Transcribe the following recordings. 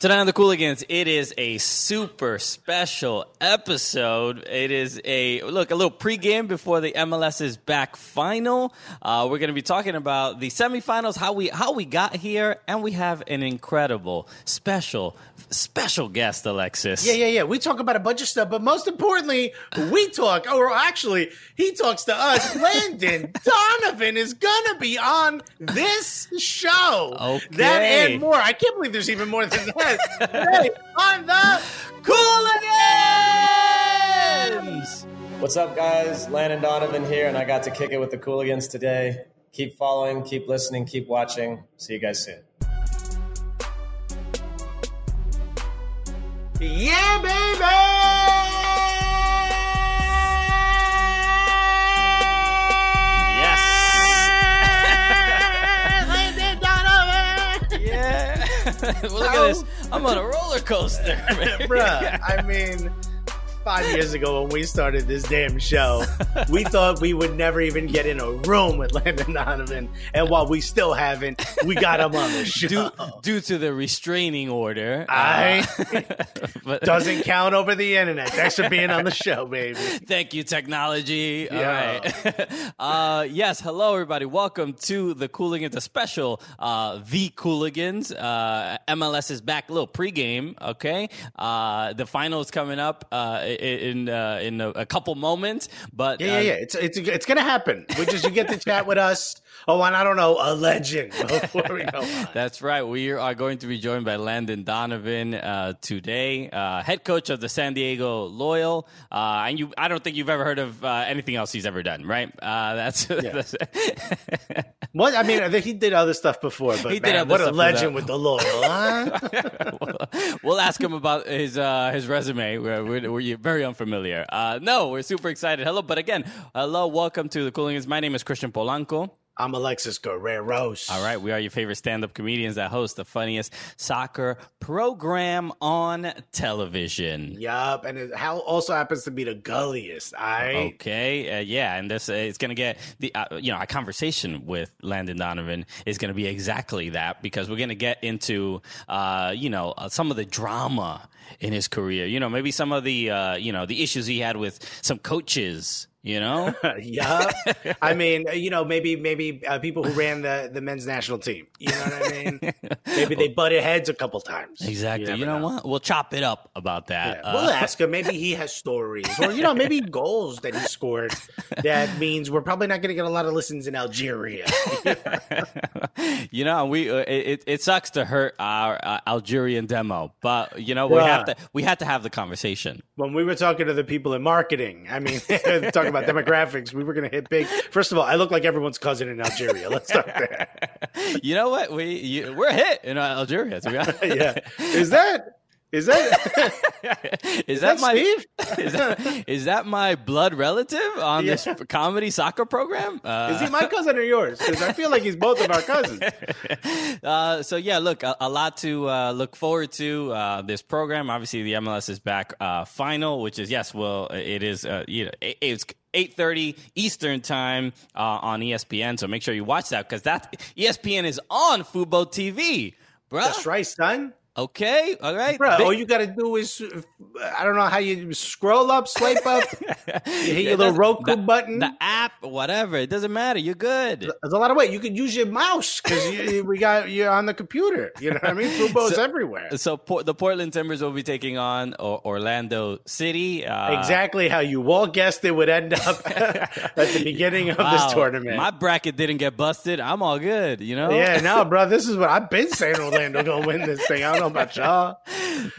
Tonight on the Cooligans, it is a super special episode. It is a look a little pregame before the MLS is back final. Uh, we're going to be talking about the semifinals, how we how we got here, and we have an incredible special special guest, Alexis. Yeah, yeah, yeah. We talk about a bunch of stuff, but most importantly, we talk, or actually, he talks to us. Landon Donovan is gonna be on this show. Okay. That and more. I can't believe there's even more than that. Today on the Cooligans. What's up, guys? Landon Donovan here, and I got to kick it with the Cooligans today. Keep following, keep listening, keep watching. See you guys soon. Yeah, baby! Yes. Landon Donovan! Yeah. look at this. I'm on a roller coaster. man. Bruh, I mean, five years ago when we started this damn show, we thought we would never even get in a room with Landon Donovan. And while we still haven't, we got him on the show. due, due to the restraining order. I uh, but doesn't count over the internet. Thanks for being on the show, baby. thank you, technology. All Yeah. right. uh, yes, hello, everybody. Welcome to the Cooligans, a special uh, The Cooligans. Uh, MLS is back, a little pregame, okay? Uh, the final is coming up uh, in uh, in a, a couple moments. But Yeah, yeah, uh, yeah. It's it's it's gonna happen. We just you get to chat with us. Oh, and I don't know, a legend before we go on. That's right. We are going to be joined by Landon Donovan uh, today, uh, head coach of the San Diego Loyal. Uh, and you, I don't think you've ever heard of uh, anything else he's ever done, right? Uh, that's, that's What I mean, I think he did other stuff before, but He did man, other what a legend with the loyal, huh? we'll ask him about his uh, his resume. We're, we're, we're very unfamiliar. Uh, no, we're super excited. Hello, but again, hello, welcome to the Cooligans. My name is Christian Polanco. I'm Alexis Guerreros. All right, we are your favorite stand-up comedians that host the funniest soccer program on television. Yup, and it how also happens to be the gulliest. I Okay, uh, yeah, and this uh, it's gonna get the uh, you know our conversation with Landon Donovan is gonna be exactly that because we're gonna get into uh, you know uh, some of the drama in his career. You know, maybe some of the uh, you know the issues he had with some coaches. You know, yeah. I mean, uh, you know, maybe maybe uh, people who ran the the men's national team. You know what I mean? maybe they butted heads a couple times. exactly. You, never know, what? We'll chop it up about that. Yeah, we'll Uh, ask him. Maybe he has stories, or you know, maybe goals that he scored. That means we're probably not going to get a lot of listens in Algeria. you know, we uh, it, it sucks to hurt our uh, Algerian demo, but you know we Bruh. have to we had to have the conversation. when we were talking to the people in marketing, I mean, talking about demographics, we were going to hit big. First of all, I look like everyone's cousin in Algeria. Let's start there. you know what? We you, we're a hit in Algeria. To be honest. yeah, is that is that is, that that, my Steve? is, that, is that my blood relative on this comedy soccer program? Uh, is he my cousin or yours? Because I feel like he's both of our cousins. uh, so yeah, look, a, a lot to uh, look forward to uh, this program. Obviously, the MLS is back uh, final, which is yes, well, it is. Uh, you know, it, it's. 8:30 Eastern time uh, on ESPN, so make sure you watch that because that ESPN is on Fubo TV, bro. That's right, son. Okay, all right. Bro, Big- all you got to do is, I don't know how you scroll up, swipe up, you hit your little Roku the, button. the app, whatever. It doesn't matter. You're good. There's a lot of way. You could use your mouse because we got you're on the computer. You know what I mean? Fubo's So- everywhere. So Por- the Portland Timbers will be taking on o- Orlando City. Uh, exactly how you all guessed it would end up at the beginning of wow. this tournament. My bracket didn't get busted. I'm all good. You know. yeah, no, bro, this is what I've been saying. Orlando gonna win this thing. I don't know about y'all.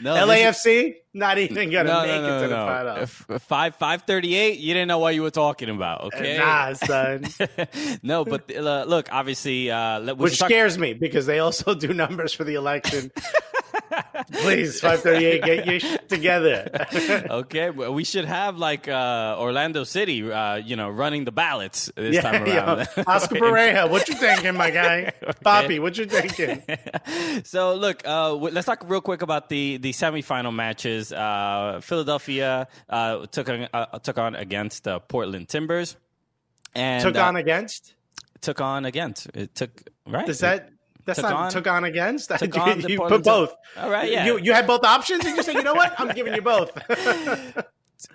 No, LAFC not even gonna No, make no, it to the final. Five five thirty eight. You didn't know what you were talking about. Okay. Nah, son. no, but uh, look, obviously, uh, Which talk- scares me because they also do numbers for the election. Please, 538, get your shit together. okay, well, we should have like uh, Orlando City, uh, you know, running the ballots this time yeah, around. yo, Oscar Pareja, what you thinking, my guy? Poppy, what you thinking? so look, uh, let's talk real quick about the the semifinal matches. Uh, Philadelphia uh, took on, uh, took on against uh, Portland Timbers, and Took on against? took on against. It took right. Does that that's Took not on- took on against? Took you on you Portland put both. All right, yeah. You you had both options and you said, you know what? I'm giving you both.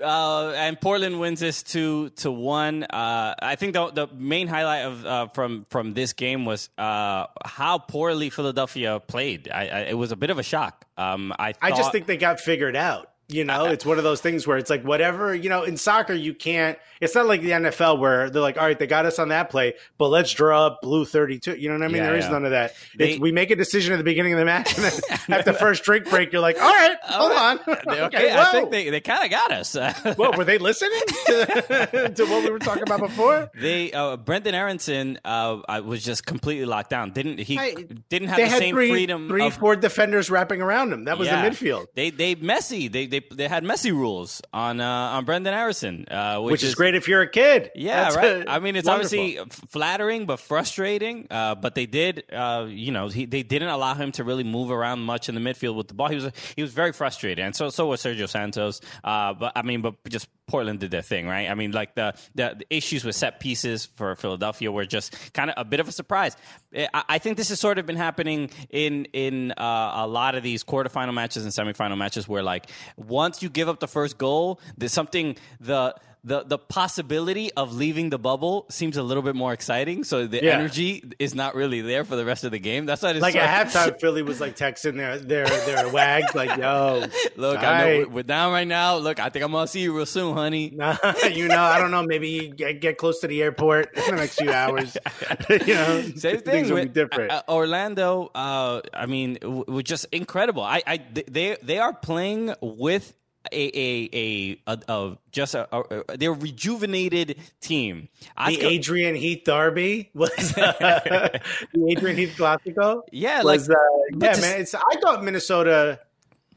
Uh, and Portland wins this two to one. Uh, I think the the main highlight of uh, from from this game was uh, how poorly Philadelphia played. I, I, it was a bit of a shock. Um, I I just think they got figured out. You know, it's one of those things where it's like whatever, you know, in soccer you can't it's not like the NFL where they're like, all right, they got us on that play, but let's draw up blue 32. You know what I mean? Yeah, there is yeah. none of that. They- it's, we make a decision at the beginning of the match, and then at the first drink break, you're like, all right, hold on. okay, okay, I think they, they kind of got us. Whoa, were they listening to, to what we were talking about before? They uh, Brenden Aaronson uh, I was just completely locked down. Didn't he? I- didn't have They the same three, freedom. three, of, four defenders wrapping around him. That was Yeah. the midfield, They they messy. They they they had messy rules on uh, on Brenden Aaronson, uh, which, which is great if you're a kid. Yeah, That's, right. uh, I mean, it's wonderful. obviously flattering but frustrating. Uh, but they did, uh, you know, he, they didn't allow him to really move around much in the midfield with the ball. He was he was very frustrated, and so so was Sergio Santos. Uh, but I mean, but just Portland did their thing, right? I mean, like the the, the issues with set pieces for Philadelphia were just kind of a bit of a surprise. I, I think this has sort of been happening in in uh, a lot of these quarterfinal matches and semifinal matches, where like once you give up the first goal, there's something the the the possibility of leaving the bubble seems a little bit more exciting. So the Yeah. energy is not really there for the rest of the game. That's why it's Like at halftime, Philly was like texting their their their wags like, "Yo, Look, I know we're, we're down right now. Look, I think I'm gonna see you real soon, honey. you know, I don't know. Maybe you get, get close to the airport in the next few hours. you know, Same things thing will be with different. uh, Orlando. Uh, I mean, w- was just incredible. I, I, they, they are playing with a, a, a, a, a just a, a, they're rejuvenated team. the Oscar- Adrian Heath Derby was the Adrian Heath Classico. Yeah, was like- uh, yeah, to- man. It's I thought Minnesota,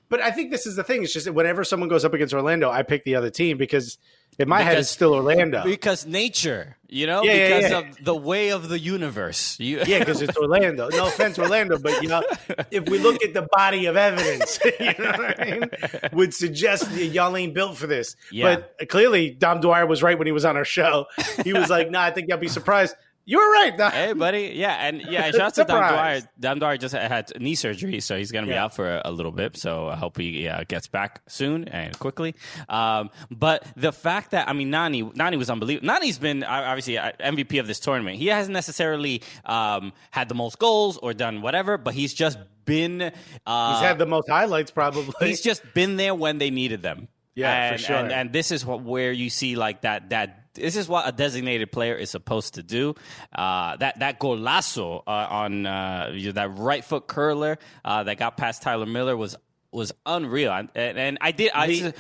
but I think this is the thing. It's just whenever someone goes up against Orlando, I pick the other team because in my head Because- it's still Orlando. because nature, you know, Yeah, yeah, because yeah. of the way of the universe. You, Yeah, because it's Orlando. No offense, Orlando, but you know, if we look at the body of evidence, you know what I mean, would suggest that y'all ain't built for this. Yeah. But clearly, Dom Dwyer was right when he was on our show. He was like, "Nah, I think y'all be surprised." You were right. Hey, buddy. Yeah, and yeah, shout out to Dom Dwyer. Dom Dwyer just had knee surgery, so he's going to be Yeah. out for a, a little bit. So I hope he uh, gets back soon and quickly. Um, but the fact that I mean, Nani, Nani was unbelievable. Nani's been obviously uh, MVP of this tournament. He hasn't necessarily um, had the most goals or done whatever, but he's just been. Uh, He's had the most highlights, probably. he's just been there when they needed them. Yeah, for and, sure. And, and this is what where you see like that that this is what a designated player is supposed to do. Uh, that that golazo uh, on uh, that right foot curler uh, that got past Tyler Miller was was unreal. And, and I did I The-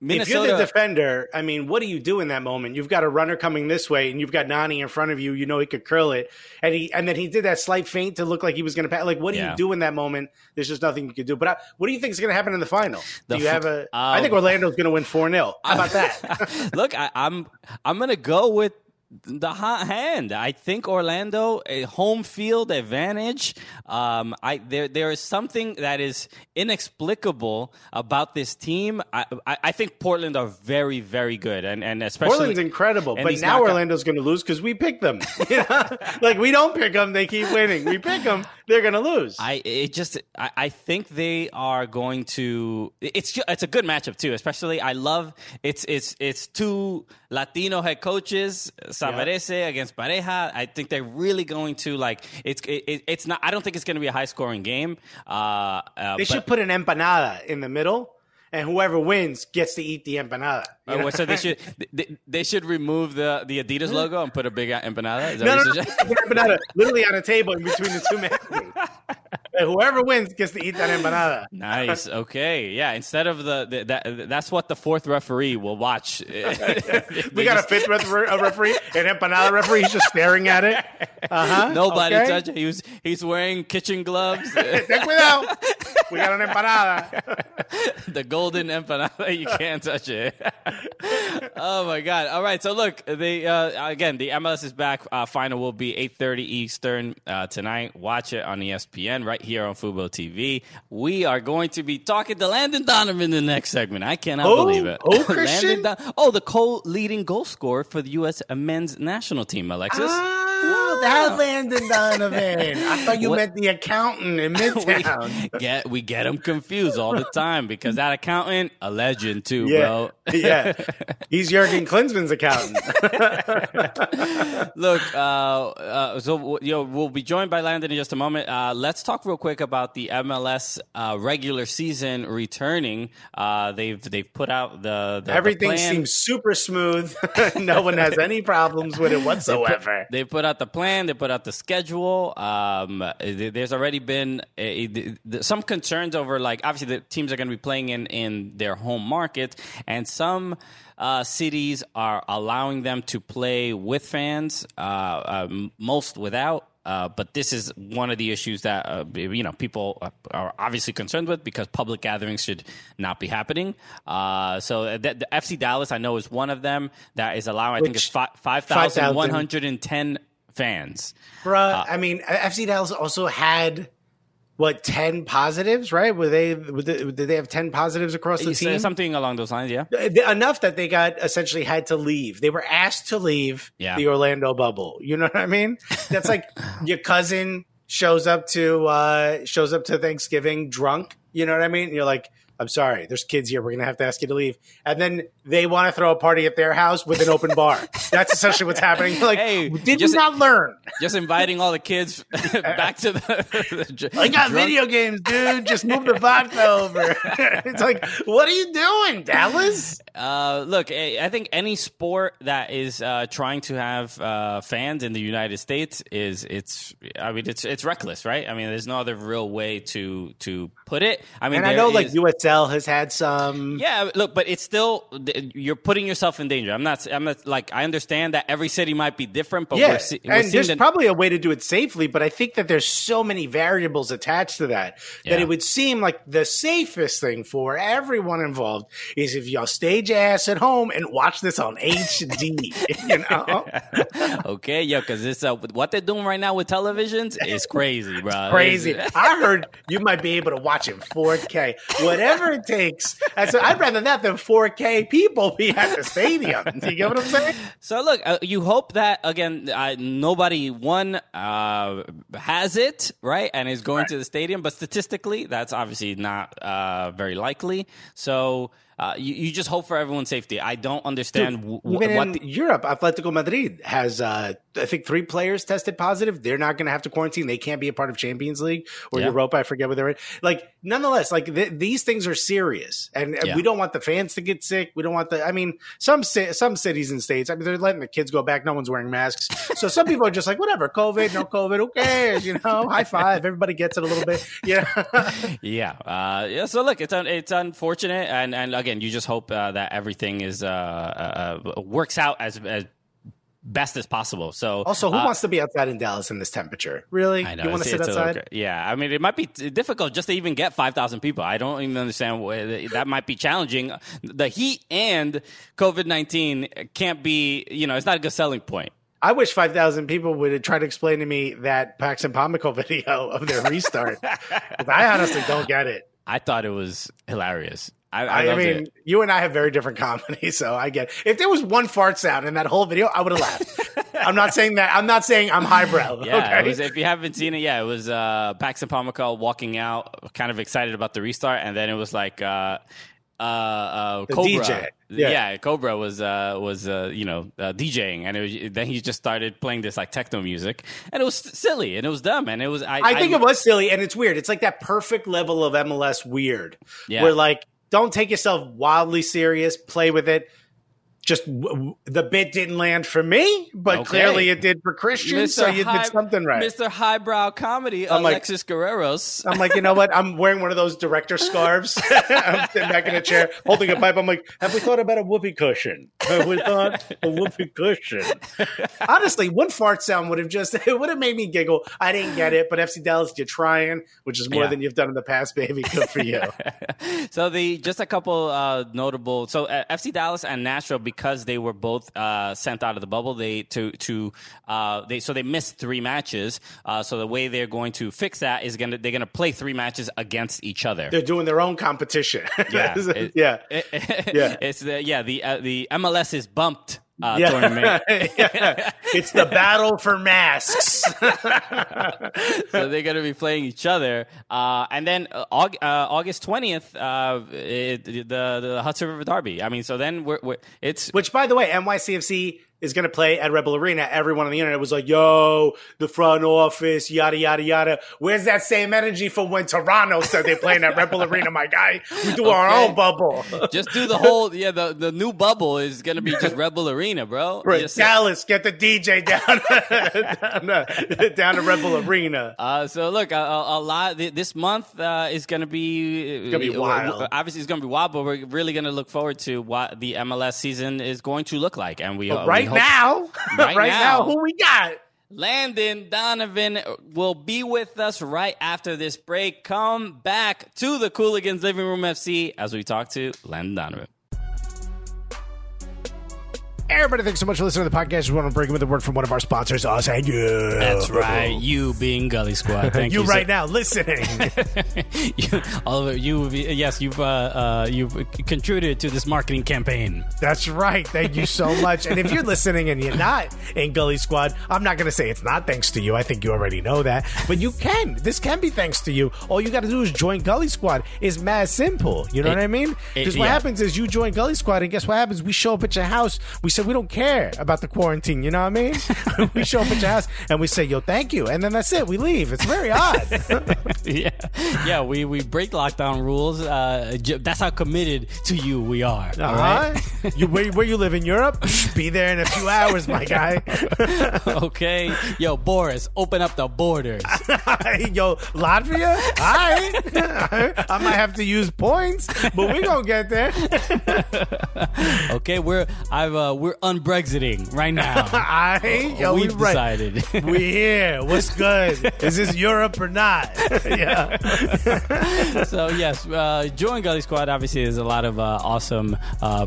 Minnesota. if you're the defender, I mean, what do you do in that moment? You've got a runner coming this way, and you've got Nani in front of you. You know he could curl it, and he and then he did that slight feint to look like he was going to pass. Like, what do Yeah. you do in that moment? There's just nothing you can do. But I, what do you think is going to happen in the final? The do you have a? I think um, Orlando's going to win four 0 How about that? Look, I, I'm I'm gonna go with the hot hand. I think Orlando a home field advantage. Um, I there there is something that is inexplicable about this team. I I, I think Portland are very very good, and and especially Portland's incredible, but now Orlando's going to lose because we picked them. You know? like we don't pick them, they keep winning. We pick them, they're going to lose. I it just I, I think they are going to it's ju- it's a good matchup too. Especially I love it's it's it's two Latino head coaches Savarese against Pareja. I think they're really going to like it's it, it- it's not. I don't think it's going to be a high scoring game. Uh, uh, they but- should put an empanada in the middle, and whoever wins gets to eat the empanada. you know? so they should they, they should remove the the Adidas logo and put a big empanada. Is that No, no, no. an empanada literally on a table in between the two men. Whoever wins gets to eat that empanada. Nice. Okay. Yeah. Instead of the, the that that's what the fourth referee will watch. We got a fifth referee, a referee, an empanada referee. He's just staring at it. Uh huh. Nobody okay. touch it. He was he's wearing kitchen gloves. Ten cuidado. We got an empanada. the golden empanada. You can't touch it. oh my god! All right, so look, the uh, again the MLS is back. Uh, final will be eight thirty Eastern uh, tonight. Watch it on ESPN right here on Fubo TV. We are going to be talking to Landon Donovan in the next segment. I cannot Who? believe it. Who, Christian? Don- oh, the co-leading goal scorer for the U.S. men's national team, Alexis. That Landon Donovan. I thought you What- meant the accountant in Midtown. we get we get them confused all the time because that accountant a legend too, yeah, bro. yeah. He's Jurgen Klinsmann's accountant. Look, uh, uh, so you know, we'll be joined by Landon in just a moment. Uh, let's talk real quick about the MLS uh, regular season returning. Uh, they've they've put out the, the Everything the seems super smooth. no one has any problems with it whatsoever. They put out the plan. They put out the schedule. Um, there's already been a, th- th- some concerns over, like, obviously the teams are going to be playing in in their home market, and some uh, cities are allowing them to play with fans. Uh, um, most without. Uh, but this is one of the issues that uh, you know people are obviously concerned with because public gatherings should not be happening. Uh, so the, the FC Dallas, I know, is one of them that is allowing. I think it's five thousand one hundred and ten fans. Bruh, I mean, FC Dallas also had what ten positives, right? Were they? Were they did they have ten positives across the team? Something along those lines, yeah. Enough that they got essentially had to leave. They were asked to leave Yeah. the Orlando bubble. You know what I mean? That's like your cousin shows up to uh shows up to Thanksgiving drunk. You know what I mean? you're like. I'm sorry, there's kids here. We're gonna have to ask you to leave, and then they want to throw a party at their house with an open bar. That's essentially what's happening. Like, Hey, did just- you not learn? Just inviting all the kids back to the. the I got drunk- video games, dude. Just move the vodka over. it's like, what are you doing, Dallas? Uh, look, I think any sport that is uh, trying to have uh, fans in the United States is it's. I mean, it's it's reckless, right? I mean, there's no other real way to to put it. I mean, And I know, like is- Has had some. Yeah, look, but it's still you're putting yourself in danger. I'm not. I'm not like I understand that every city might be different, but Yeah, we're, see, we're and there's the, probably a way to do it safely, but I think that there's so many variables attached to that that it would seem like the safest thing for everyone involved is if y'all stage ass at home and watch this on HD. you know, okay, yeah, because it's uh, what they're doing right now with televisions is crazy, bro. crazy. I heard you might be able to watch it in 4K, whatever it takes. I said I'd rather that than 4K people be at the stadium. Do you get what I'm saying? So look, uh, you hope that again, uh, nobody one uh, has it right and is going to the stadium, but statistically, that's obviously not uh, very likely. So. Uh, you, you just hope for everyone's safety. I don't understand w- w- Even what in the, Europe, Atletico Madrid has, uh, I think, three players tested positive. They're not going to have to quarantine. They can't be a part of Champions League or Yeah. Europa. I forget what they're in. Like, nonetheless, like th- these things are serious, and, and Yeah. we don't want the fans to get sick. We don't want the. I mean, some ci- some cities and states. I mean, they're letting the kids go back. No one's wearing masks, so some people are just like, whatever, COVID, no COVID, who cares? You know, high five. Everybody gets it a little bit. Yeah. Yeah, uh, yeah. So look, it's un- it's unfortunate, and and again, you just hope uh, that everything is uh, uh, uh, works out as as best as possible. So also, who uh, wants to be outside in Dallas in this temperature? Really? I know You want to sit it's a outside? yeah, I mean, it might be difficult just to even get five thousand people. I don't even understand why that might be challenging. The heat and COVID nineteen can't be. You know, it's not a good selling point. I wish 5,000 people would try to explain to me that Paxton Pomykal video of their restart. I honestly don't get it. I thought it was hilarious. I, I, I, I mean, it. you and I have very different comedy, so I get it. If there was one fart sound in that whole video, I would have laughed. I'm not saying that. I'm not saying I'm highbrow. Yeah, okay? it was, if you haven't seen it, yeah, it was uh, Paxton Pomykal walking out, kind of excited about the restart, and then it was like uh, uh, uh, Cobra. DJ, yeah. Yeah. Cobra was uh, was uh, you know uh, DJing, and it was, then he just started playing this like techno music, and it was silly and it was dumb, and it was I, I think it was silly and it's weird. It's like that perfect level of MLS weird Yeah. where like don't take yourself wildly serious, play with it. Just w- the bit didn't land for me, but Okay. clearly it did for Christian. So you High- did something right. Mr. Highbrow Comedy, I'm like- Alexis Guerreros. I'm like, you know what? I'm wearing one of those director scarves. I'm sitting back in a chair holding a pipe. I'm like, have we thought about a whoopee cushion? Have we thought a whoopee cushion? Honestly, one fart sound would have just it would have made me giggle. I didn't get it, but FC Dallas, you're trying, which is more Yeah. than you've done in the past, baby. Good for you. So the just a couple uh, notable. So uh, FC Dallas and Nashville because they were both uh, sent out of the bubble. They to to uh, they so they missed three matches. Uh, so the way they're going to fix that is gonna they're gonna play three matches against each other. They're doing their own competition. Yeah, it- yeah. yeah. It's the yeah the uh, the MLS is bumped uh, Yeah. tournament. Yeah. It's the battle for masks. so they're going to be playing each other. Uh, and then uh, uh, August twentieth, uh, it- the the Hudson River Derby. I mean, so then we're, we're it's Which, by the way, NYCFC is going to play at Red Bull Arena. Everyone on the internet was like, yo, the front office, yada, yada, yada. Where's that same energy from when Toronto said they're playing at Red Bull Arena, my guy? We do our own bubble. just do the whole yeah the the new bubble is going to be just Red Bull Arena, bro. Right. Just- Dallas, get the DJ down, down, to, down to Red Bull Arena. Uh, so look, a, a, lot this month uh, is going to be gonna be uh, wild. Obviously, it's going to be wild, but we're really going to look forward to what the MLS season is going to look like. And we uh, we right hope- now, Right right, now. now, who we got? Landon Donovan will be with us right after this break. Come back to the Cooligans Living Room FC as we talk to Landon Donovan. Everybody, thanks so much for listening to the podcast. We want to in with a word from one of our sponsors, us and you. That's right, you being Gully Squad. Thank You you, right now listening. you, all of you, yes, you've uh, uh, you've contributed to this marketing campaign. That's right. Thank you so much. And if you're listening and you're not in Gully Squad, I'm not going to say it's not thanks to you. I think you already know that. But you can. This can be thanks to you. All you got to do is join Gully Squad. It's mad simple. You know It- what I mean? Because what yeah. happens is you join Gully Squad, and guess what happens? We show up at your house. We say we don't care about the quarantine. You know what I mean? we show up at your house and we say, yo, thank you. And then that's it. We leave. It's very odd. yeah, yeah. We we break lockdown rules. Uh, that's how committed to you we are. All right. Uh-huh. you, where, where you live in Europe? Be there in a few hours, my guy. okay. Yo, Boris, open up the borders. Yo, Latvia? All right. I might have to use points, but we're going to get there. Okay, we're I've uh, we're unbrexiting right now. Right. Yo, We've we right. decided. We here. What's good? Is this Europe or not? yeah. so yes, uh, join Gully Squad. Obviously, there's a lot of uh, awesome. Uh,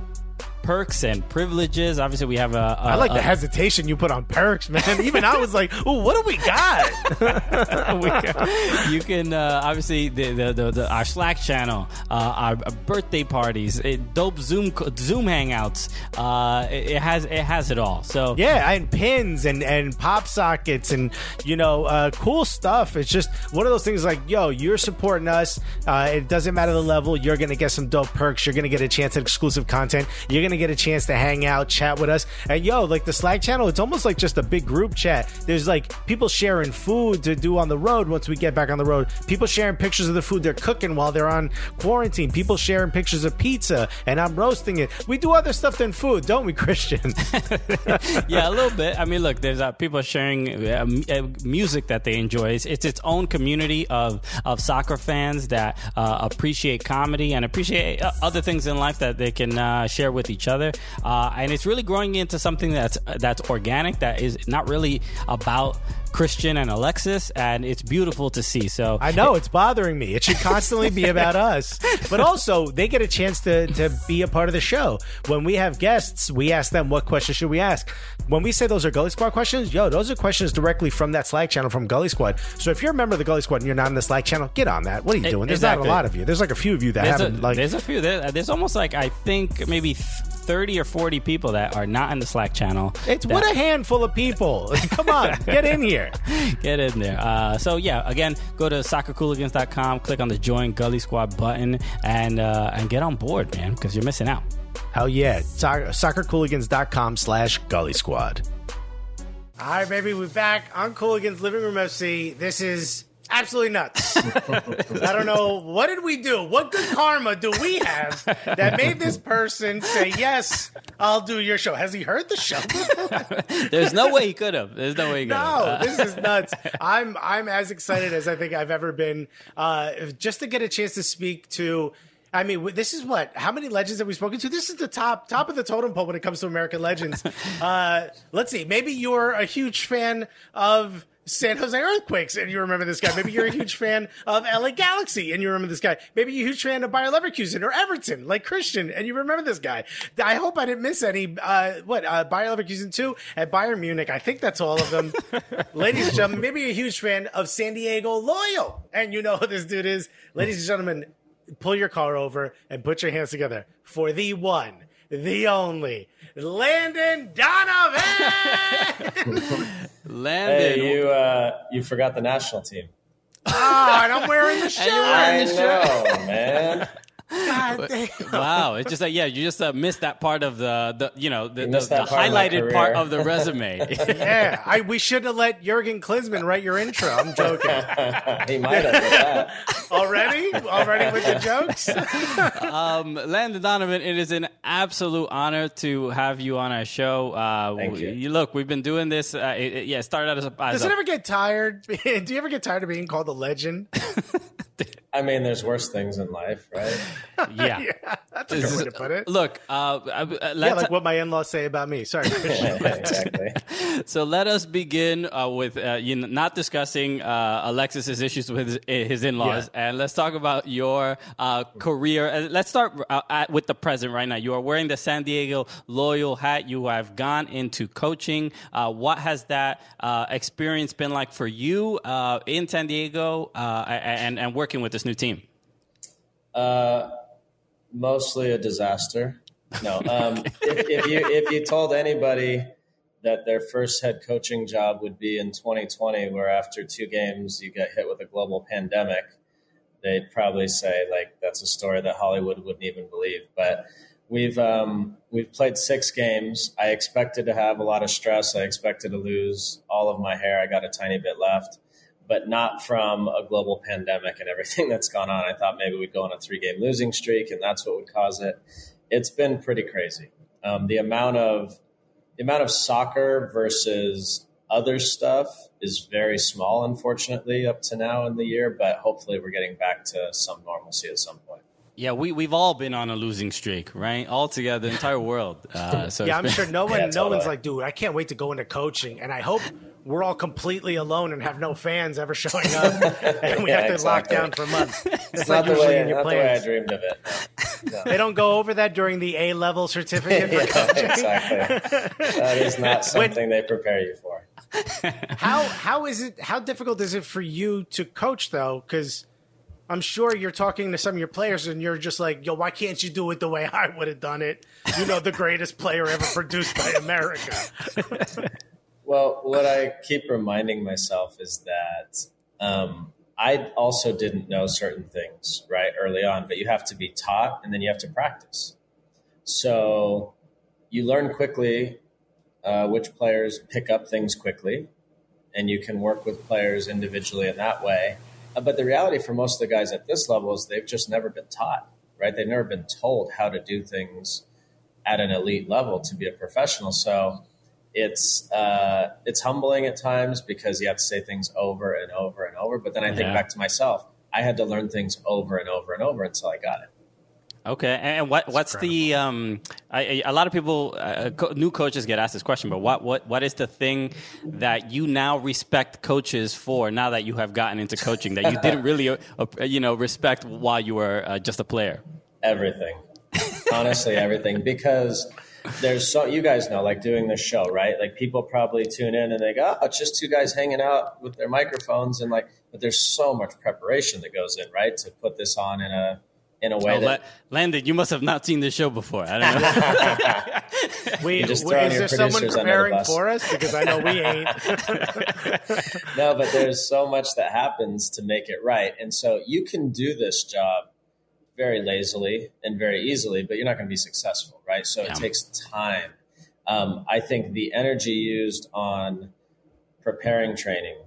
Perks and privileges. Obviously, we have a. a I like a- the hesitation you put on perks, man. Even I was like, "Ooh, what do we got?" we can- you can uh, obviously the, the, the, the our Slack channel, uh, our birthday parties, it, dope Zoom Zoom hangouts. Uh, it, it has it has it all. So Yeah, and pins and and pop sockets and you know uh, cool stuff. It's just one of those things like, yo, you're supporting us. Uh, it doesn't matter the level. You're gonna get some dope perks. You're gonna get a chance at exclusive content. You're gonna get a chance to hang out, chat with us. And yo, like the Slack channel, it's almost like just a big group chat. There's like people sharing food to do on the road once we get back on the road. People sharing pictures of the food they're cooking while they're on quarantine. People sharing pictures of pizza, and I'm roasting it. We do other stuff than food, don't we, Christian? yeah, a little bit. I mean, look, there's uh, people sharing uh, m- uh, music that they enjoy. It's, it's its own community of of soccer fans that uh, appreciate comedy and appreciate uh, other things in life that they can uh, share with each other. Uh, and it's really growing into something that's that's organic, that is not really about Christian and Alexis, and it's beautiful to see. So I know it's bothering me. It should constantly be about us. But also, they get a chance to, to be a part of the show. When we have guests, we ask them what questions should we ask. When we say those are Gully Squad questions, yo, those are questions directly from that Slack channel from Gully Squad. So if you're a member of the Gully Squad and you're not in the Slack channel, get on that. What are you doing? There's not a lot of you. There's like a few of you that There's haven't like. there's a few. There, there's almost like I think maybe thirty or forty people that are not in the Slack channel. It's that- what a handful of people. Come on, get in here. get in there. Uh, so yeah, again, go to soccercooligans.com, click on the join Gully Squad button, and uh, and get on board, man, because you're missing out. Hell yeah. Soc- soccercooligans.com slash Gully Squad. All right, baby, we're back on Cooligans Living Room FC. This is absolutely nuts. I don't know what did we do? What good karma do we have that made this person say yes? I'll do your show. Has he heard the show? There's no way he could have. There's no way he could No, have. this is nuts. I'm I'm as excited as I think I've ever been, uh, just to get a chance to speak to. I mean, this is what? How many legends have we spoken to? This is the top top of the totem pole when it comes to American legends. Uh, let's see. Maybe you're a huge fan of San Jose Earthquakes and you remember this guy. Maybe you're a huge fan of LA Galaxy and you remember this guy. Maybe you're a huge fan of Bayer Leverkusen or Everton, like Christian, and you remember this guy. I hope I didn't miss any. Uh, what uh, Bayer Leverkusen two at Bayern Munich. I think that's all of them. Ladies and gentlemen, maybe you're a huge fan of San Diego Loyal, and you know who this dude is. Ladies and gentlemen, pull your car over and put your hands together for the one, the only, Landon Donovan. Landon. Hey, you uh, you forgot the national team. Ah, and I'm wearing the shirt. you're wearing I know, man. God damn. Wow, it's just like yeah, you just uh, missed that part of the the you know the, the, the that part of highlighted part of the resume. Yeah, I we should have let Jurgen Klinsmann write your intro. I'm joking. he might have with that. Already? Already with the jokes? um, Landon Donovan, it is an absolute honor to have you on our show. Uh, Thank you. Look, we've been doing this. Uh, it, it- yeah, it started out as a, as Does it a ever get tired? Do you ever get tired of being called a legend? I mean, there's worse things in life, right? yeah. Yeah, that's a good way to put it. Look, uh, uh, Yeah, let's, like what my in-laws say about me. Sorry, exactly. so let us begin uh, with uh, you know, not discussing uh, Alexis's issues with his, his in-laws, and let's talk about your uh, career. Uh, let's start uh, at, with the present right now. You are wearing the San Diego Loyal hat. You have gone into coaching. Uh, what has that uh, experience been like for you uh, in San Diego uh, and and working with this new team? Uh, mostly a disaster. No, um, if, if you if you told anybody that their first head coaching job would be in 2020, where after two games you get hit with a global pandemic, they'd probably say like that's a story that Hollywood wouldn't even believe. But we've um, we've played six games. I expected to have a lot of stress. I expected to lose all of my hair. I got a tiny bit left but not from a global pandemic and everything that's gone on. I thought maybe we'd go on a three game losing streak and that's what would cause it. It's been pretty crazy. Um, the amount of the amount of soccer versus other stuff is very small, unfortunately, up to now in the year. But hopefully, we're getting back to some normalcy at some point. Yeah, we we've all been on a losing streak, right? All together, the entire world. Uh, so yeah, I'm been- sure no one, Yeah, no totally. one's like, dude, I can't wait to go into coaching, and I hope we're all completely alone and have no fans ever showing up, and we Yeah, have to lock down for months. Like not the usually way, in your not the way I dreamed of it. No. They don't go over that during the A level certificate. Yeah, exactly. That is not something they prepare you for. How how is it? How difficult is it for you to coach though? Because I'm sure you're talking to some of your players, and you're just like, "Yo, why can't you do it the way I would have done it?" You know, the greatest player ever produced by America. Well, what I keep reminding myself is that um, I also didn't know certain things right early on, but you have to be taught and then you have to practice. So you learn quickly uh, which players pick up things quickly, and you can work with players individually in that way. Uh, but the reality for most of the guys at this level is they've just never been taught, right? They've never been told how to do things at an elite level to be a professional. So it's uh, it's humbling at times because you have to say things over and over and over. But then I think Yeah. back to myself, I had to learn things over and over and over until I got it. Okay, and what what's the um? I, I- a lot of people, uh, co- new coaches get asked this question, but what what what is the thing that you now respect coaches for now that you have gotten into coaching that you didn't really, uh, uh, you know, respect while you were uh, just a player? Everything, honestly, everything. Because there's so you guys know, like doing this show, right? Like people probably tune in and they go, "Oh, it's just two guys hanging out with their microphones," and like, but there's so much preparation that goes in, right, to put this on in a in a way Oh, that La- Landon, you must have not seen this show before. I don't know. We, just we- throwing is your there someone producers under the preparing for us? Because I know we ain't. no, but there's so much that happens to make it right. And so you can do this job very lazily and very easily, but you're not going to be successful, right? So Yeah. it takes time. Um, I think the energy used on preparing training,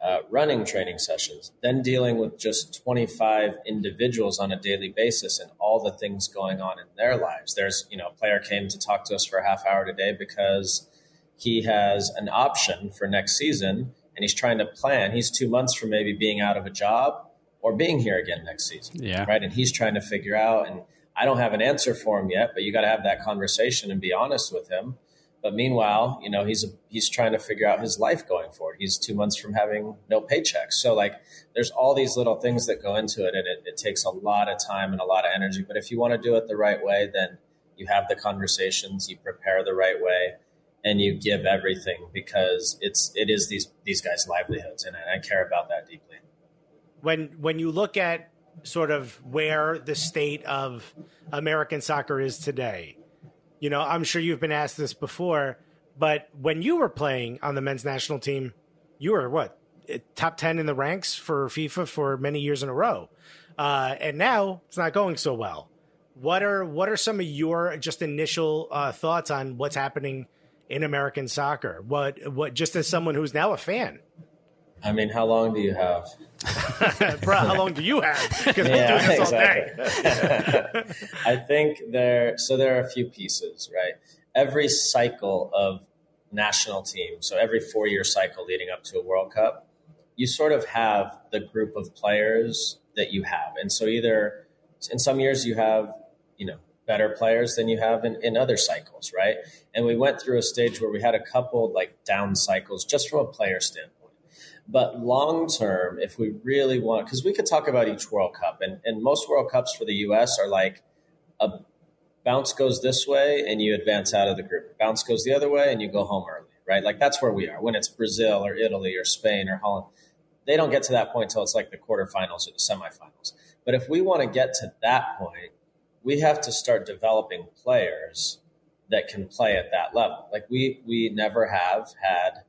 uh, running training sessions, then dealing with just 25 individuals on a daily basis and all the things going on in their lives. There's, you know, a player came to talk to us for a half hour today because he has an option for next season and he's trying to plan. He's two months from maybe being out of a job or being here again next season. Yeah. Right. And he's trying to figure out, and I don't have an answer for him yet, but you got to have that conversation and be honest with him but meanwhile, you know, he's he's trying to figure out his life going forward. He's two months from having no paycheck. So like there's all these little things that go into it and it, it takes a lot of time and a lot of energy. But if you want to do it the right way, then you have the conversations, you prepare the right way, and you give everything because it's it is these these guys' livelihoods and I care about that deeply. When when you look at sort of where the state of American soccer is today, you know, I'm sure you've been asked this before, but when you were playing on the men's national team, you were what top ten in the ranks for FIFA for many years in a row, uh, and now it's not going so well. What are what are some of your just initial uh, thoughts on what's happening in American soccer? What what just as someone who's now a fan? I mean, how long do you have? Bro, how long do you have? Because yeah, do this exactly. all day. I think there, so there are a few pieces, right? Every cycle of national team, so every four year cycle leading up to a World Cup, you sort of have the group of players that you have. And so either in some years you have, you know, better players than you have in, in other cycles, right? And we went through a stage where we had a couple like down cycles just from a player standpoint but long term, if we really want, because we could talk about each World Cup, and, and most World Cups for the US are like a bounce goes this way and you advance out of the group, bounce goes the other way and you go home early, right? Like that's where we are. When it's Brazil or Italy or Spain or Holland, they don't get to that point until it's like the quarterfinals or the semifinals. But if we want to get to that point, we have to start developing players that can play at that level. Like we we never have had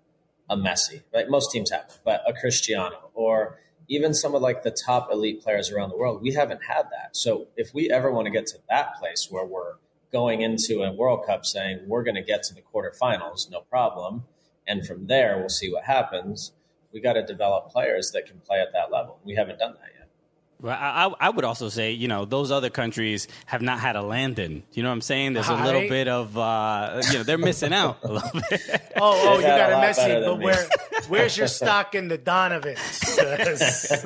a Messi, right? Most teams have, but a Cristiano or even some of like the top elite players around the world, we haven't had that. So if we ever want to get to that place where we're going into a World Cup saying we're going to get to the quarterfinals, no problem, and from there we'll see what happens. We got to develop players that can play at that level. We haven't done that yet. Well, I, I would also say, you know, those other countries have not had a Landon. You know what I'm saying? There's a little bit of, uh, you know, they're missing out a little bit. oh, oh, you got, got a Messi, but where, where's your stock in the Donovans? well,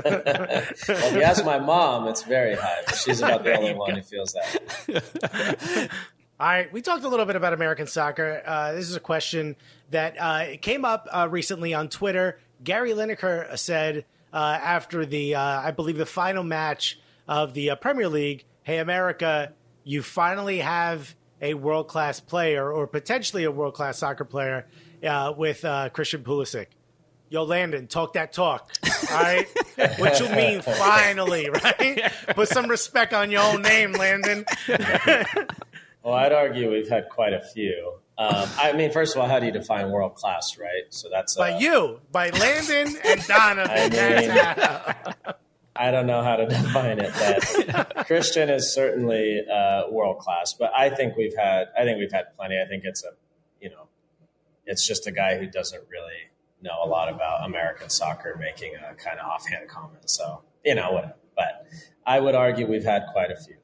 if you ask my mom, it's very high, but she's about the only one who feels that. All right, we talked a little bit about American soccer. Uh, this is a question that uh, came up uh, recently on Twitter. Gary Lineker said, uh, after the, uh, I believe, the final match of the uh, Premier League. Hey, America, you finally have a world class player or potentially a world class soccer player uh, with uh, Christian Pulisic. Yo, Landon, talk that talk. All right. what you mean, finally, right? Put some respect on your own name, Landon. well, I'd argue we've had quite a few. Um, I mean, first of all, how do you define world class, right? So that's uh, by you, by Landon and Donovan. I, mean, I don't know how to define it, but Christian is certainly uh, world class. But I think we've had, I think we've had plenty. I think it's a, you know, it's just a guy who doesn't really know a lot about American soccer, making a kind of offhand comment. So you know, whatever. But I would argue we've had quite a few.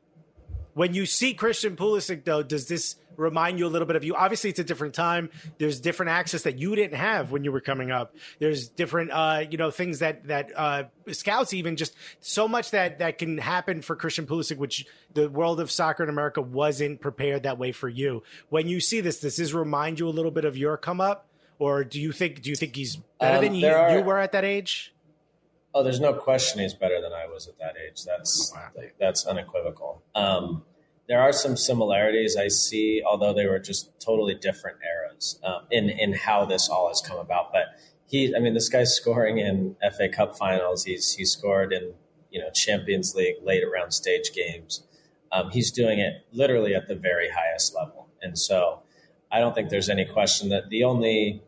When you see Christian Pulisic, though, does this remind you a little bit of you? Obviously, it's a different time. There's different access that you didn't have when you were coming up. There's different, uh, you know, things that that uh, scouts even just so much that that can happen for Christian Pulisic, which the world of soccer in America wasn't prepared that way for you. When you see this, does this remind you a little bit of your come up, or do you think do you think he's better um, than you, are, you were at that age? Oh, there's no question he's better than I was at that age. That's wow. that's unequivocal. Um, there are some similarities I see, although they were just totally different eras um, in in how this all has come about. But he, I mean, this guy's scoring in FA Cup finals. He's he scored in you know Champions League late round stage games. Um, he's doing it literally at the very highest level, and so I don't think there's any question that the only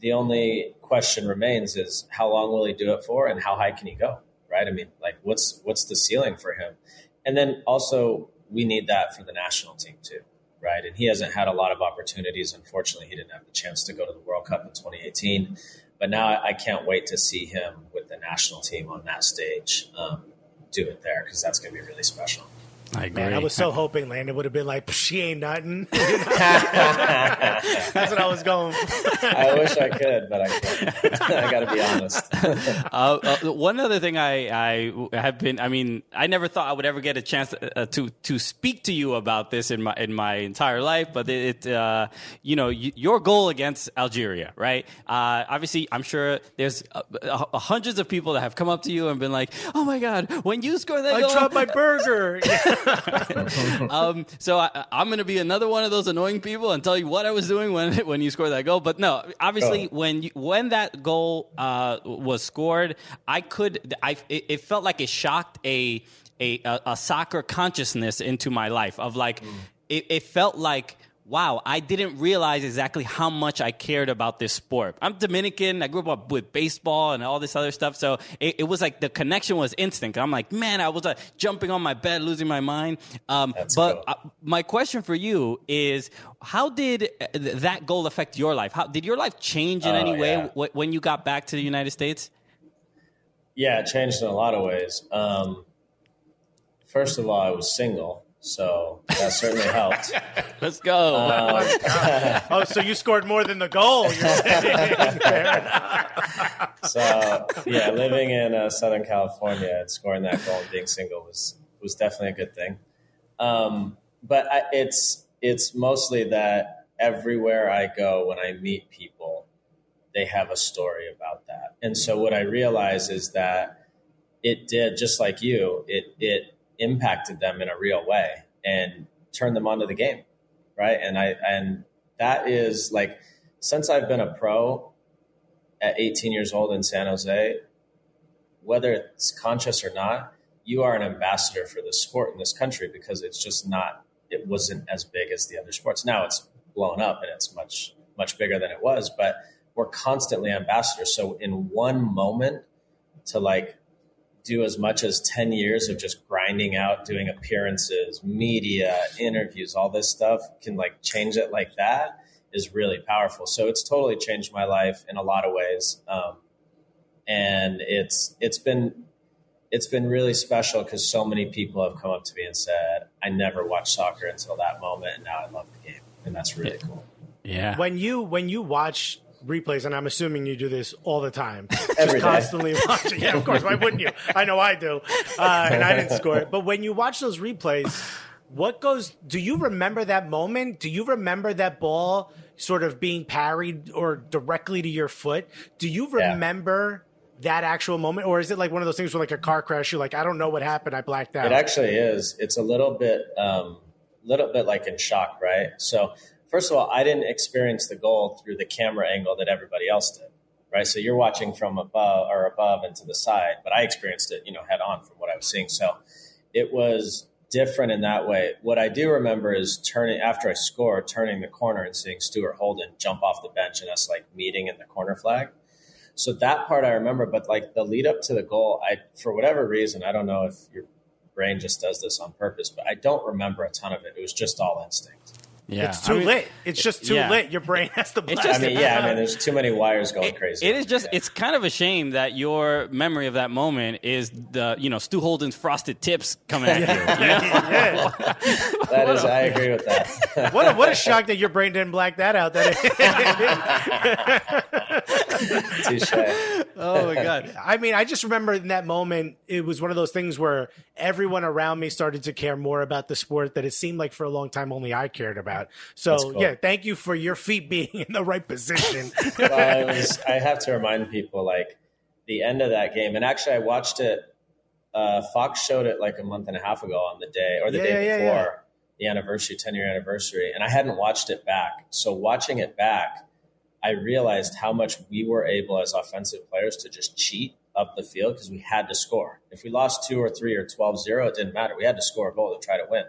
the only question remains is how long will he do it for, and how high can he go? Right? I mean, like what's what's the ceiling for him? And then also we need that for the national team too, right? And he hasn't had a lot of opportunities. Unfortunately, he didn't have the chance to go to the World Cup in 2018. but now I, can't wait to see him with the national team on that stage um, do it there because that's going to be really special. I agree. Man, I was so hoping Landon would have been like, "She ain't nothing." That's what I was going. I wish I could, but I can't. I got to be honest. uh, uh, one other thing I, I have been, I mean, I never thought I would ever get a chance uh, to to speak to you about this in my in my entire life, but it, uh, you know, your goal against Algeria, right? Uh, obviously, I'm sure there's uh, hundreds of people that have come up to you and been like, "Oh my god, when you score that I goal, dropped my burger." um, so I, am going to be another one of those annoying people and tell you what I was doing when when you scored that goal. But no, obviously oh. when you, when that goal uh, was scored, I could I it, it, felt like it shocked a a, a soccer consciousness into my life of like mm. it, it felt like wow, I didn't realize exactly how much I cared about this sport. I'm Dominican. I grew up with baseball and all this other stuff. So it, it was like the connection was instant. I'm like, man, I was uh, jumping on my bed, losing my mind. Um, but cool. uh, my question for you is how did uh, that goal affect your life? How did your life change in oh, any way yeah. w- when you got back to the United States? Yeah, it changed in a lot of ways. Um, first of all, I was single. So that certainly helped. Let's go. Um, oh, so you scored more than the goal. You're so yeah, living in uh, Southern California and scoring that goal and being single was was definitely a good thing. Um, but I, it's it's mostly that everywhere I go when I meet people, they have a story about that. And so what I realize is that it did just like you. It it impacted them in a real way and turned them onto the game, right? And I and that is like since I've been a pro at 18 years old in San Jose, whether it's conscious or not, you are an ambassador for the sport in this country because it's just not it wasn't as big as the other sports. Now it's blown up and it's much much bigger than it was, but we're constantly ambassadors. So in one moment to like do as much as 10 years of just grinding out doing appearances media interviews all this stuff can like change it like that is really powerful. So it's totally changed my life in a lot of ways um, and it's it's been it's been really special because so many people have come up to me and said i never watched soccer until that moment and now i love the game. And that's really cool. Yeah. When you when you watch replays, and I'm assuming you do this all the time, just constantly watching. Yeah, of course. Why wouldn't you? I know I do, uh, and I didn't score it. But when you watch those replays, what goes? Do you remember that moment? Do you remember that ball sort of being parried or directly to your foot? Do you remember? Yeah. That actual moment, or is it like one of those things where, like a car crash, you're like, I don't know what happened, I blacked out. It actually is. It's a little bit, um, little bit like in shock, right? So first of all, I didn't experience the goal through the camera angle that everybody else did, right? So you're watching from above or above and to the side, but I experienced it, you know, head on from what I was seeing. So it was different in that way. What I do remember is turning after I score, turning the corner and seeing Stuart Holden jump off the bench and us like meeting in the corner flag. So that part I remember, but like the lead up to the goal, I for whatever reason, I don't know if your brain just does this on purpose, but I don't remember a ton of it. It was just all instinct. Yeah, it's too I mean, lit. It's just too yeah. lit. Your brain has to. Blast just, I mean, yeah, I mean, there's too many wires going it, crazy. It is just. Yeah. It's kind of a shame that your memory of that moment is the you know Stu Holden's frosted tips coming at you. you yeah. that is, I agree with that. what a, what a shock that your brain didn't black that out. That Touche. Oh my god! I mean, I just remember in that moment, it was one of those things where everyone around me started to care more about the sport that it seemed like for a long time only I cared about. So cool. yeah, thank you for your feet being in the right position. well, I was. I have to remind people like the end of that game, and actually, I watched it. Uh, Fox showed it like a month and a half ago on the day or the yeah, day yeah, before yeah, the anniversary, ten year anniversary, and I hadn't watched it back. So watching it back, I realized how much we were able as offensive players to just cheat up the field because we had to score. If we lost two or three or 12 0, it didn't matter. We had to score a goal to try to win.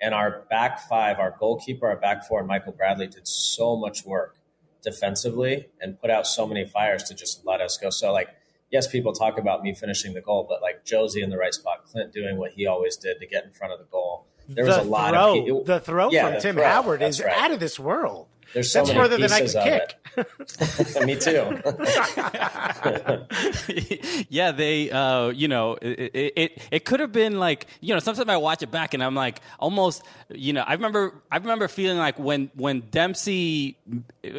And our back five, our goalkeeper, our back four, and Michael Bradley did so much work defensively and put out so many fires to just let us go. So, like, yes, people talk about me finishing the goal, but like Jozy in the right spot, Clint doing what he always did to get in front of the goal. There was a lot throw, of the throw yeah, from the Tim throw, Howard is right. out of this world. There's so That's many further than I pieces can of kick. Me too. yeah, they, uh, you know, it, it, it, it could have been like, you know, sometimes I watch it back and I'm like, almost, you know, I remember, I remember feeling like when, when Dempsey,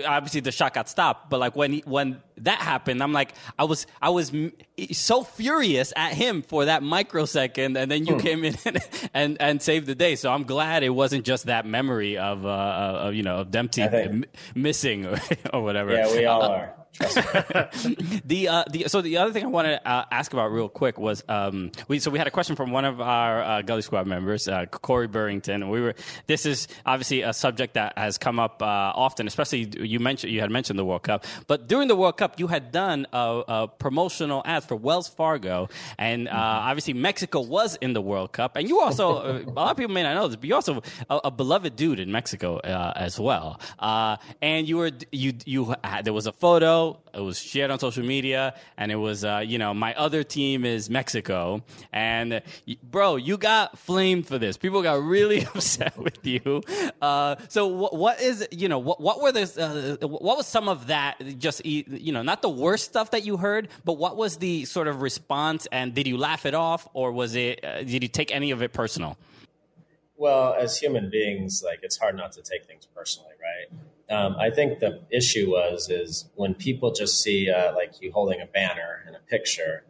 obviously the shot got stopped, but like when, he, when that happened, I'm like, I was, I was so furious at him for that microsecond, and then you came in and, and, and saved the day. So I'm glad it wasn't just that memory of, uh, of you know, of Dempsey M- missing or, or whatever. yeah, we all uh, are. The uh, the so the other thing I wanted to uh, ask about real quick was um we so we had a question from one of our uh, Gully Squad members, uh, Corey Burrington, and we were this is obviously a subject that has come up uh, often, especially you mentioned you had mentioned the World Cup, but during the World Cup you had done a, a promotional ads for Wells Fargo, and uh, obviously Mexico was in the World Cup, and you also a lot of people may not know this, but you're also a, a beloved dude in Mexico uh, as well, uh, and you were you you had, there was a photo it was shared on social media, and it was, uh, you know, my other team is Mexico, and bro, you got flamed for this. People got really upset with you. Uh, so, what, what is, you know, what, what were the, uh, what was some of that? Just, you know, not the worst stuff that you heard, but what was the sort of response? And did you laugh it off, or was it? Uh, did you take any of it personal? Well, as human beings, like it's hard not to take things personally, right? Um, I think the issue was is when people just see uh, like you holding a banner and a picture,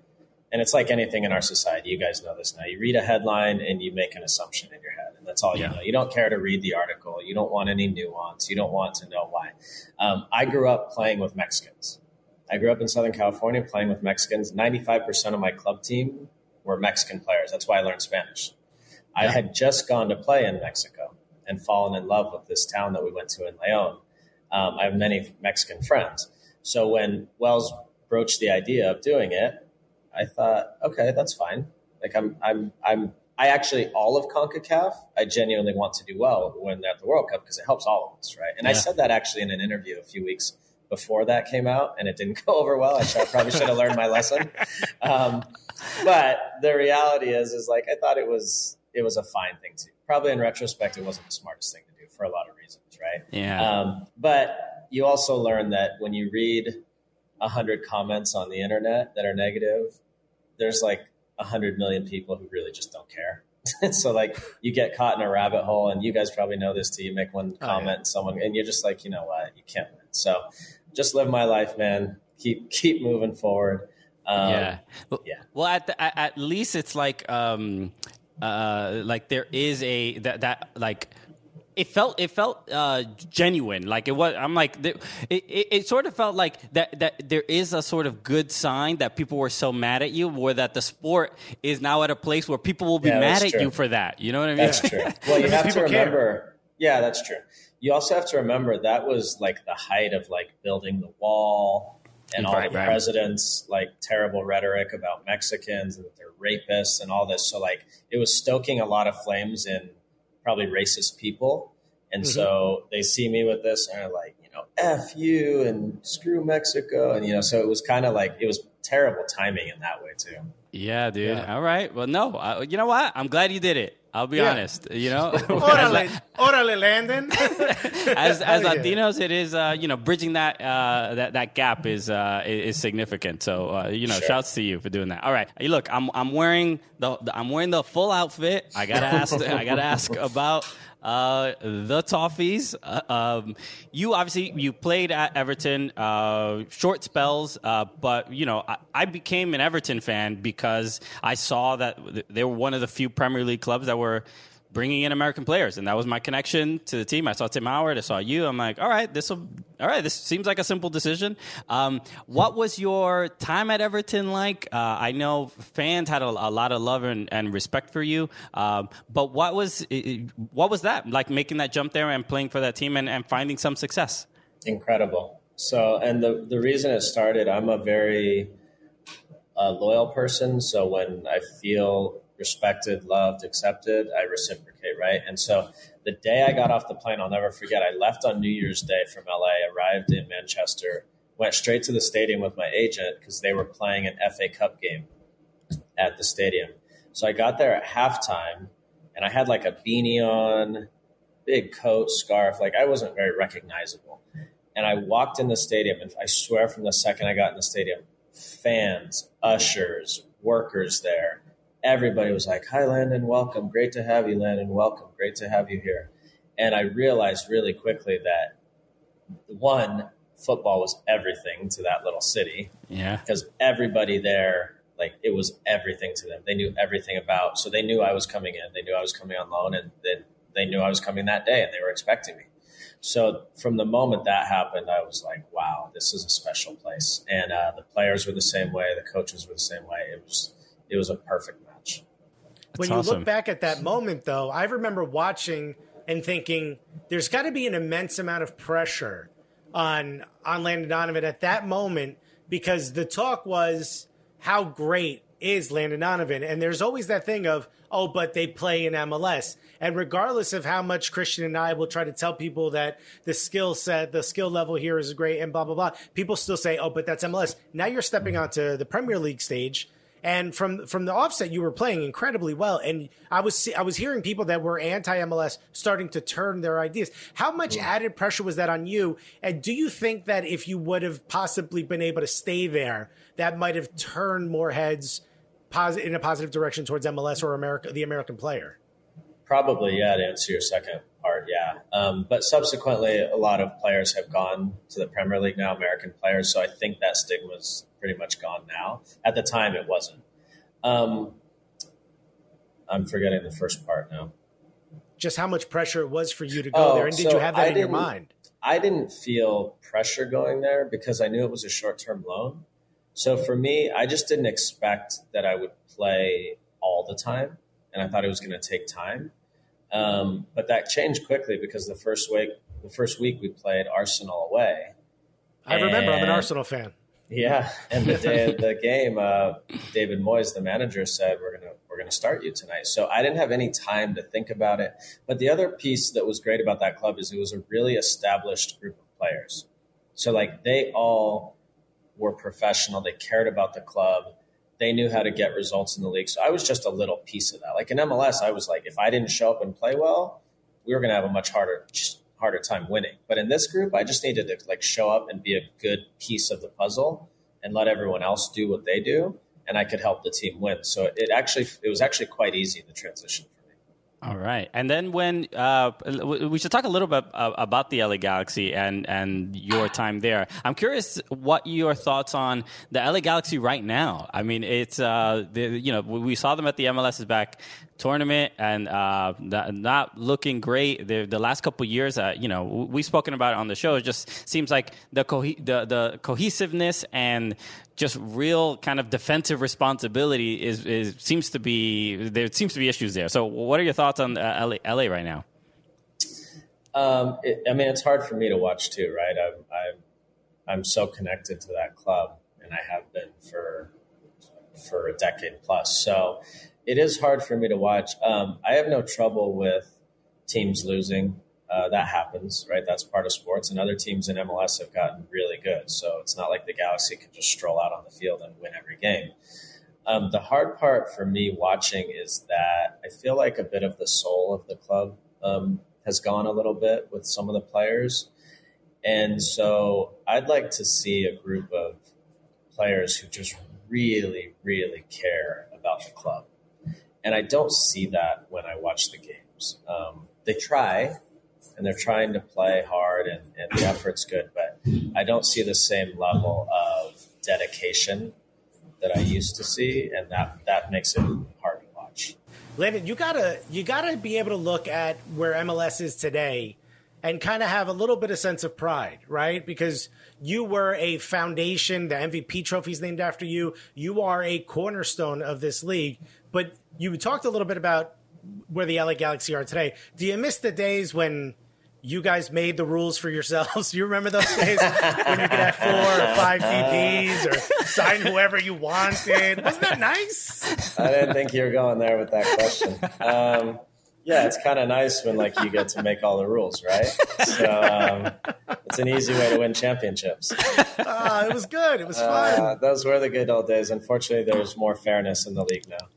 and it's like anything in our society. You guys know this now. You read a headline and you make an assumption in your head, and that's all Yeah. you know. You don't care to read the article. You don't want any nuance. You don't want to know why. Um, I grew up playing with Mexicans. I grew up in Southern California playing with Mexicans. Ninety-five percent of my club team were Mexican players. That's why I learned Spanish. I had just gone to play in Mexico and fallen in love with this town that we went to in Leon. Um, I have many Mexican friends. So when Wells broached the idea of doing it, I thought, okay, that's fine. Like I'm, I'm, I'm, I actually all of Concacaf. I genuinely want to do well when they're at the World Cup because it helps all of us, right? And I said that actually in an interview a few weeks before that came out, and it didn't go over well. I, should, probably should have learned my lesson. Um, but the reality is, is like I thought it was, it was a fine thing to. Probably in retrospect, it wasn't the smartest thing to do for a lot of reasons, right? Yeah. Um, but you also learn that when you read a hundred comments on the internet that are negative, there's like a hundred million people who really just don't care. so like you get caught in a rabbit hole, and you guys probably know this too. You make one comment, yeah. and someone, and you're just like, you know what, you can't win. So just live my life, man. Keep keep moving forward. Um, yeah. Well, yeah. Well, at, the, at at least it's like um uh like there is a that that like it felt it felt uh genuine like it was i'm like it, it, it sort of felt like that that there is a sort of good sign that people were so mad at you or that the sport is now at a place where people will be Yeah, mad at true. you for that you know what i mean That's true. Well, you have to people care. remember. Yeah, that's true. You also have to remember that was like the height of like building the wall and all Right, the right. presidents like terrible rhetoric about Mexicans and that they're rapists and all this. So like it was stoking a lot of flames in probably racist people. And mm-hmm. so they see me with this and they're like, you know, F you and screw Mexico. And, you know, so it was kind of like, it was terrible timing in that way too. yeah dude Yeah. all right well no I, you know what i'm glad you did it i'll be Yeah. honest you know Orale, orale, Landon. as as Hell yeah. Latinos, it is uh, you know bridging that uh, that that gap is uh, is significant. So uh, you know, Sure. shouts to you for doing that. All right, hey, look, I'm I'm wearing the, the I'm wearing the full outfit. I gotta ask I gotta ask about. Uh, the Toffees. Uh, um, you obviously you played at Everton, uh, short spells, uh, but you know I, I became an Everton fan because I saw that they were one of the few Premier League clubs that were bringing in American players, and that was my connection to the team. I saw Tim Howard, I saw you. I'm like, all right, this will, all right, this seems like a simple decision. Um, what was your time at Everton like? Uh, I know fans had a, a lot of love and, and respect for you, um, but what was what was that like? Making that jump there and playing for that team and, and finding some success. Incredible. So, and the the reason it started, I'm a very uh, loyal person. So when I feel respected, loved, accepted, I reciprocate, right? And so the day I got off the plane, I'll never forget. I left on New Year's Day from LA, arrived in Manchester, went straight to the stadium with my agent because they were playing an FA Cup game at the stadium. So I got there at halftime and I had like a beanie on big coat, scarf. Like I wasn't very recognizable. And I walked in the stadium, and I swear from the second I got in the stadium, fans, ushers, workers there, everybody was like, Hi, Landon, welcome. Great to have you, Landon. Welcome. Great to have you here. And I realized really quickly that one, football was everything to that little city. Yeah. Because everybody there, like, it was everything to them. They knew everything about. So they knew I was coming in. They knew I was coming on loan, and then they knew I was coming that day, and they were expecting me. So from the moment that happened, I was like, "Wow, this is a special place." And uh, the players were the same way. The coaches were the same way. It was it was a perfect. When you look back at that moment, though, I remember watching and thinking, "There's got to be an immense amount of pressure on on Landon Donovan at that moment because the talk was how great is Landon Donovan, and there's always that thing of, oh, but they play in MLS, and regardless of how much Christian and I will try to tell people that the skill set, the skill level here is great, and blah blah blah, people still say, oh, but that's MLS. Now you're stepping onto the Premier League stage and from from the offset, you were playing incredibly well. And I was I was hearing people that were anti MLS starting to turn their ideas. How much added pressure was that on you? And do you think that if you would have possibly been able to stay there, that might have turned more heads positive in a positive direction towards MLS or America, the American player? Probably, yeah. To answer your second part, yeah. Um, but subsequently, a lot of players have gone to the Premier League now, American players. So I think that stigma's pretty much gone now. At the time, it wasn't. Um, I'm forgetting the first part now. Just how much pressure it was for you to go oh, there, and did so you have that I in your mind? I didn't feel pressure going there because I knew it was a short term loan. So for me, I just didn't expect that I would play all the time, and I thought it was going to take time. Um, but that changed quickly because the first week, the first week we played Arsenal away. I remember. I'm an Arsenal fan. Yeah, and the day of the game, uh, David Moyes, the manager, said we're gonna we're gonna start you tonight. So I didn't have any time to think about it. But the other piece that was great about that club is it was a really established group of players. So like they all were professional. They cared about the club. They knew how to get results in the league. So I was just a little piece of that. Like in MLS, I was like, if I didn't show up and play well, we were gonna have a much harder harder time winning. But in this group, I just needed to like show up and be a good piece of the puzzle and let everyone else do what they do, and I could help the team win. So it actually it was actually quite easy in the transition. For me. All right, and then when uh, we should talk a little bit about the LA Galaxy and and your time there. I'm curious what your thoughts on the LA Galaxy right now. I mean, it's uh, the, you know we saw them at the MLS back tournament and uh, not looking great. The, the last couple years, uh, you know, we've spoken about it on the show. It just seems like the, co- the the cohesiveness and just real kind of defensive responsibility is, is seems to be there seems to be issues there. So, what are your thoughts on uh, LA, LA, right now? Um, it, I mean, it's hard for me to watch too, right? I'm, I'm I'm so connected to that club, and I have been for for a decade plus. So it is hard for me to watch. Um, I have no trouble with teams losing. Uh, that happens, right? That's part of sports. And other teams in MLS have gotten really good. So it's not like the Galaxy can just stroll out on the field and win every game. Um, the hard part for me watching is that I feel like a bit of the soul of the club um, has gone a little bit with some of the players. And so I'd like to see a group of players who just really, really care about the club and I don't see that when I watch the games. Um, they try, and they're trying to play hard, and, and the effort's good, but I don't see the same level of dedication that I used to see, and that that makes it hard to watch. Landon, you gotta you gotta be able to look at where MLS is today and kind of have a little bit of sense of pride, right? Because you were a foundation, the MVP trophy is named after you. You are a cornerstone of this league. But you talked a little bit about where the LA Galaxy are today. Do you miss the days when you guys made the rules for yourselves? You remember those days when you could have four or five DPs or sign whoever you wanted? Wasn't that nice? I didn't think you were going there with that question. Um, yeah, it's kind of nice when like you get to make all the rules, right? So um, it's an easy way to win championships. Uh, it was good. It was fun. Uh, those were the good old days. Unfortunately, there's more fairness in the league now.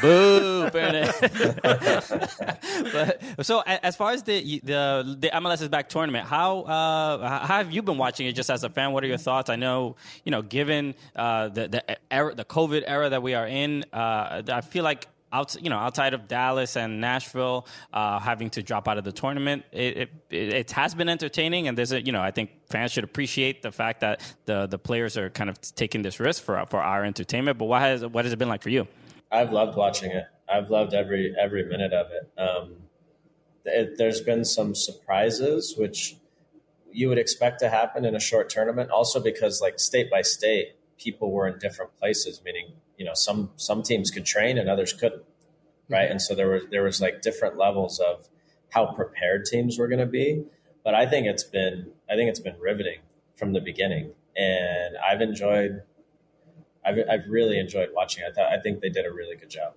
Boo, Burnett. but so as far as the the the MLS is back tournament, how uh, how have you been watching it? Just as a fan, what are your thoughts? I know you know, given uh, the the era, the COVID era that we are in, uh, I feel like out, you know, outside of Dallas and Nashville, uh, having to drop out of the tournament, it, it, it has been entertaining, and there's a, you know, I think fans should appreciate the fact that the the players are kind of taking this risk for for our entertainment. But what has what has it been like for you? I've loved watching it. I've loved every every minute of it. Um, it there's been some surprises which you would expect to happen in a short tournament. Also, because like state by state, people were in different places, meaning you know some some teams could train and others couldn't right mm-hmm. and so there was there was like different levels of how prepared teams were going to be but i think it's been i think it's been riveting from the beginning and i've enjoyed i've, I've really enjoyed watching i thought i think they did a really good job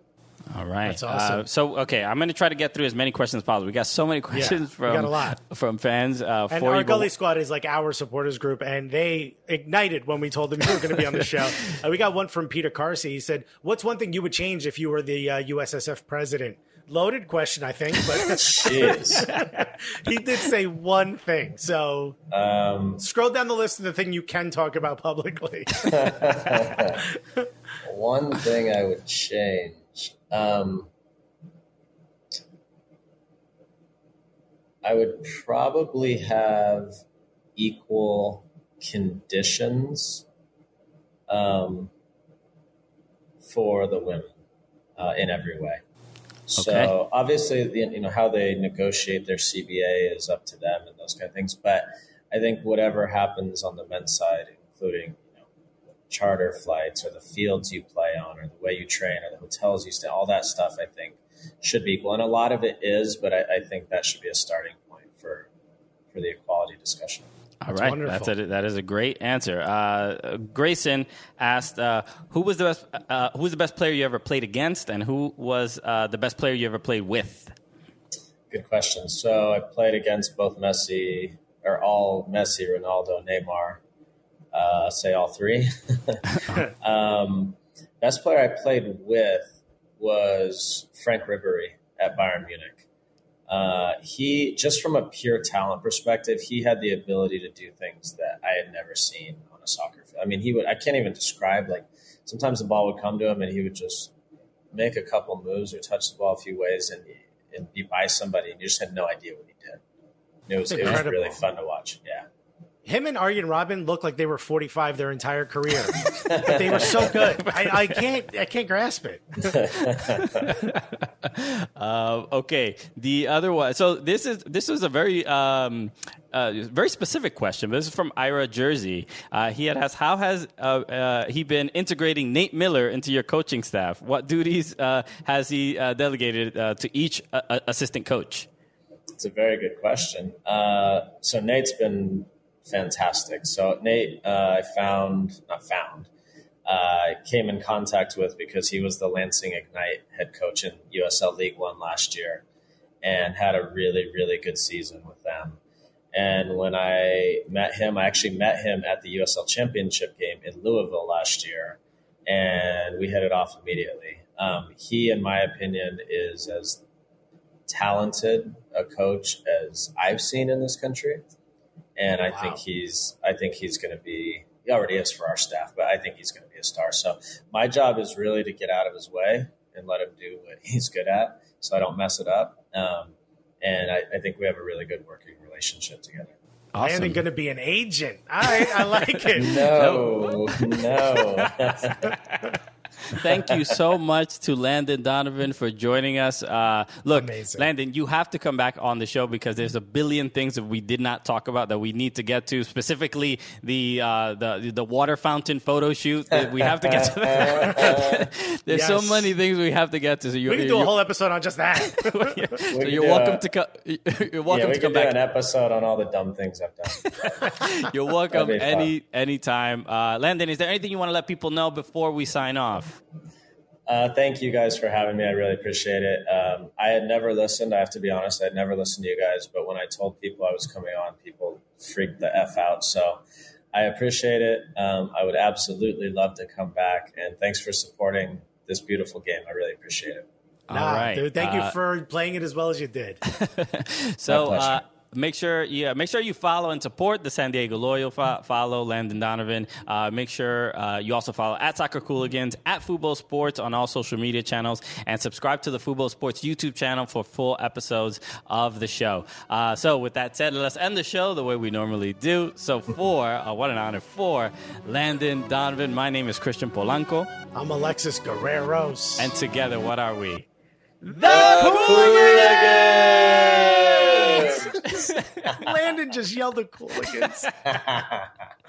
all right. That's awesome. Uh, so, okay, I'm going to try to get through as many questions as possible. We got so many questions yeah, from a lot. from fans. Uh, and our Gully Squad is like our supporters group, and they ignited when we told them you were going to be on the show. uh, we got one from Peter Carsey. He said, "What's one thing you would change if you were the uh, USSF president?" Loaded question, I think, but he did say one thing. So um, scroll down the list of the thing you can talk about publicly. one thing I would change. Um, I would probably have equal conditions um, for the women uh, in every way. So okay. obviously, you know how they negotiate their CBA is up to them and those kind of things. But I think whatever happens on the men's side, including charter flights or the fields you play on or the way you train or the hotels you stay, all that stuff I think should be equal. And a lot of it is, but I, I think that should be a starting point for for the equality discussion. All That's right, wonderful. that's a, that is a great answer. Uh, Grayson asked, uh, "Who was the best? Uh, who was the best player you ever played against, and who was uh, the best player you ever played with?" Good question. So I played against both Messi, or all Messi, Ronaldo, Neymar, uh, say all three. um, best player I played with was Franck Ribéry at Bayern Munich. Uh, he just from a pure talent perspective, he had the ability to do things that I had never seen on a soccer field. I mean, he would I can't even describe like sometimes the ball would come to him and he would just make a couple moves or touch the ball a few ways and and be by somebody and you just had no idea what he did. It was, it was really fun to watch. Yeah him and Arjen Robben looked like they were 45 their entire career. but they were so good. I, I, can't I can't grasp it. uh, okay, the other one. So this is this was a very um, uh, very specific question. This is from Ira Jersey. Uh, he had asked, "How has uh, uh, he been integrating Nate Miller into your coaching staff? What duties uh, has he delegated to each assistant coach?" It's a very good question. so Nate's been fantastic. So Nate, uh, I found not found, uh, came in contact with because he was the Lansing Ignite head coach in USL League One last year, and had a really really good season with them. And when I met him, I actually met him at the USL Championship game in Louisville last year, and we hit it off immediately. Um, he, in my opinion, is as talented a coach as I've seen in this country and I wow. think he's I think he's going to be he already is for our staff, but I think he's going to be a star. So my job is really to get out of his way and let him do what he's good at, so I don't mess it up. Um, and I, I, think we have a really good working relationship together. Awesome. I'm going to be an agent. I I like it. no, no. Thank you so much to Landon Donovan for joining us. Uh, look, Amazing. Landon, you have to come back on the show because there's a billion things that we did not talk about that we need to get to. Specifically, the uh, the the water fountain photo shoot. We have to get to that. there's yes. so many things we have to get to. So you, we can do a whole episode on just that. so you're welcome a, to come. You're welcome yeah, to come back. an episode on all the dumb things I've done. you're welcome any anytime. Uh, Landon, is there anything you want to let people know before we sign off? Uh, thank you guys for having me. I really appreciate it. Um, I had never listened. I have to be honest. I'd never listened to you guys, but when I told people I was coming on, people freaked the f out. So I appreciate it. Um, I would absolutely love to come back, and thanks for supporting this beautiful game. I really appreciate it. All Nah, right. dude, thank Uh, you for playing it as well as you did. So My pleasure. uh, make sure yeah make sure you follow and support the San Diego Loyal. Fo- follow Landon Donovan. Uh, make sure uh, you also follow at Soccer Cooligans at Fubo Sports on all social media channels and subscribe to the Fubo Sports YouTube channel for full episodes of the show. Uh, so with that said, let's end the show the way we normally do. So for uh, what an honor for Landon Donovan. My name is Christian Polanco, I'm Alexis Guerreros. and together, what are we? Landon just yelled at Cooligans.